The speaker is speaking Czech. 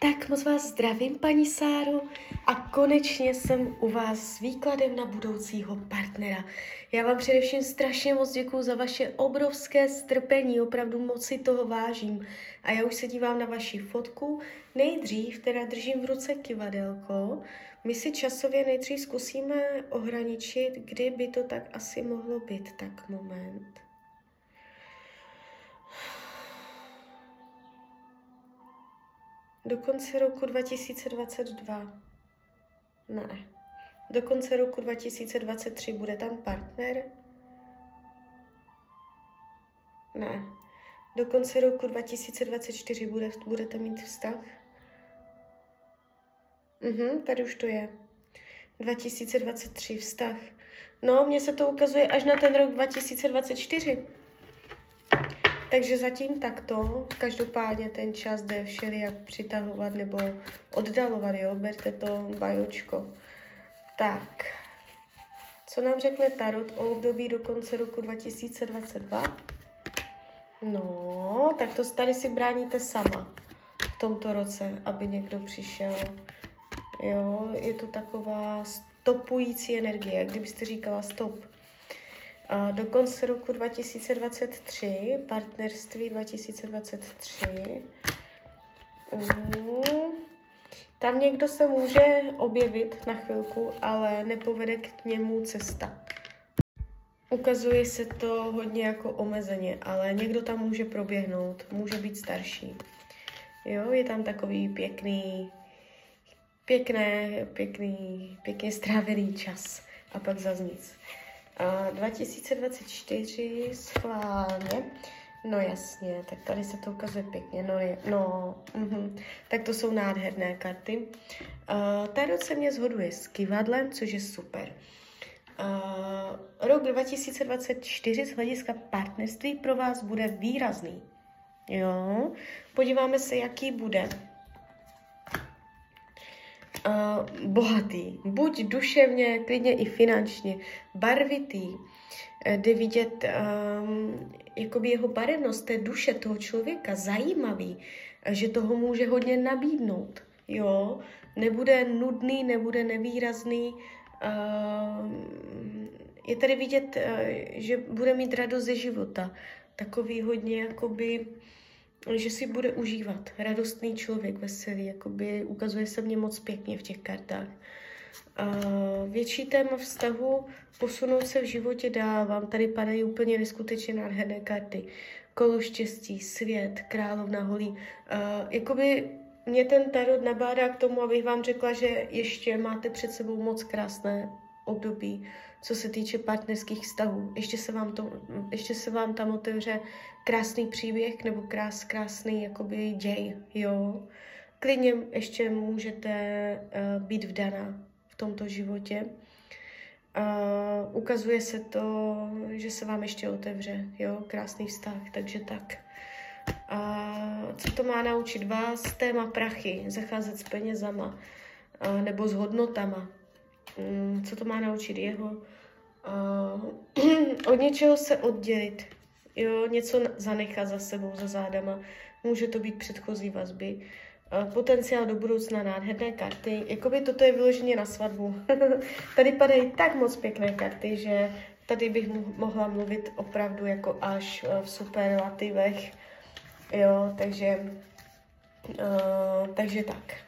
Tak moc vás zdravím, paní Sáro, a konečně jsem u vás s výkladem na budoucího partnera. Já vám především strašně moc děkuji za vaše obrovské strpení, opravdu moc si toho vážím. A já už se dívám na vaši fotku. Nejdřív teda držím v ruce kivadelko. My si časově nejdřív zkusíme ohraničit, kdy by to tak asi mohlo být. Tak moment. Do konce roku 2022. Ne. Do konce roku 2023 bude tam partner? Ne. Do konce roku 2024 bude, budete mít vztah? Mhm, tady už to je. 2023 vztah. No, mně se to ukazuje až na ten rok 2024. Takže zatím takto, každopádně ten čas jde všelijak přitahovat nebo oddalovat, jo, berte to bajočko. Tak, co nám řekne Tarot o období do konce roku 2022? No, tak to tady si bráníte sama v tomto roce, aby někdo přišel. Jo, je to taková stopující energie, kdybyste říkala stop do konce roku 2023, partnerství 2023. Mm, tam někdo se může objevit na chvilku, ale nepovede k němu cesta. Ukazuje se to hodně jako omezeně, ale někdo tam může proběhnout, může být starší. Jo, je tam takový pěkný, pěkné, pěkný, pěkně strávený čas a pak zase nic. 2024 schválně. No jasně, tak tady se to ukazuje pěkně. No, je, no uh-huh. tak to jsou nádherné karty. Uh, Tarot se mě zhoduje s kivadlem, což je super. Uh, rok 2024 z hlediska partnerství pro vás bude výrazný. Jo, podíváme se, jaký bude uh, bohatý, buď duševně, klidně i finančně, barvitý, jde vidět um, jakoby jeho barevnost té duše toho člověka, zajímavý, že toho může hodně nabídnout, jo, nebude nudný, nebude nevýrazný, uh, je tady vidět, uh, že bude mít radost ze života, takový hodně jakoby že si bude užívat. Radostný člověk, veselý, jakoby ukazuje se mě moc pěkně v těch kartách. A větší téma vztahu, posunout se v životě dál, vám tady padají úplně neskutečně nádherné karty. Kolo štěstí, svět, královna holí. A jakoby mě ten tarot nabádá k tomu, abych vám řekla, že ještě máte před sebou moc krásné období, co se týče partnerských vztahů. Ještě se vám, to, ještě se vám tam otevře krásný příběh nebo krás, krásný jakoby děj, jo. Klidně ještě můžete uh, být vdaná v tomto životě. Uh, ukazuje se to, že se vám ještě otevře, jo, krásný vztah, takže tak. A uh, co to má naučit vás? Téma prachy, zacházet s penězama uh, nebo s hodnotama. Um, co to má naučit jeho? Uh, od něčeho se oddělit, jo, něco zanechat za sebou, za zádama. Může to být předchozí vazby. Uh, potenciál do budoucna, nádherné karty. Jakoby toto je vyloženě na svatbu. tady padají tak moc pěkné karty, že tady bych mohla mluvit opravdu jako až v superlativech. Jo, takže, uh, takže tak.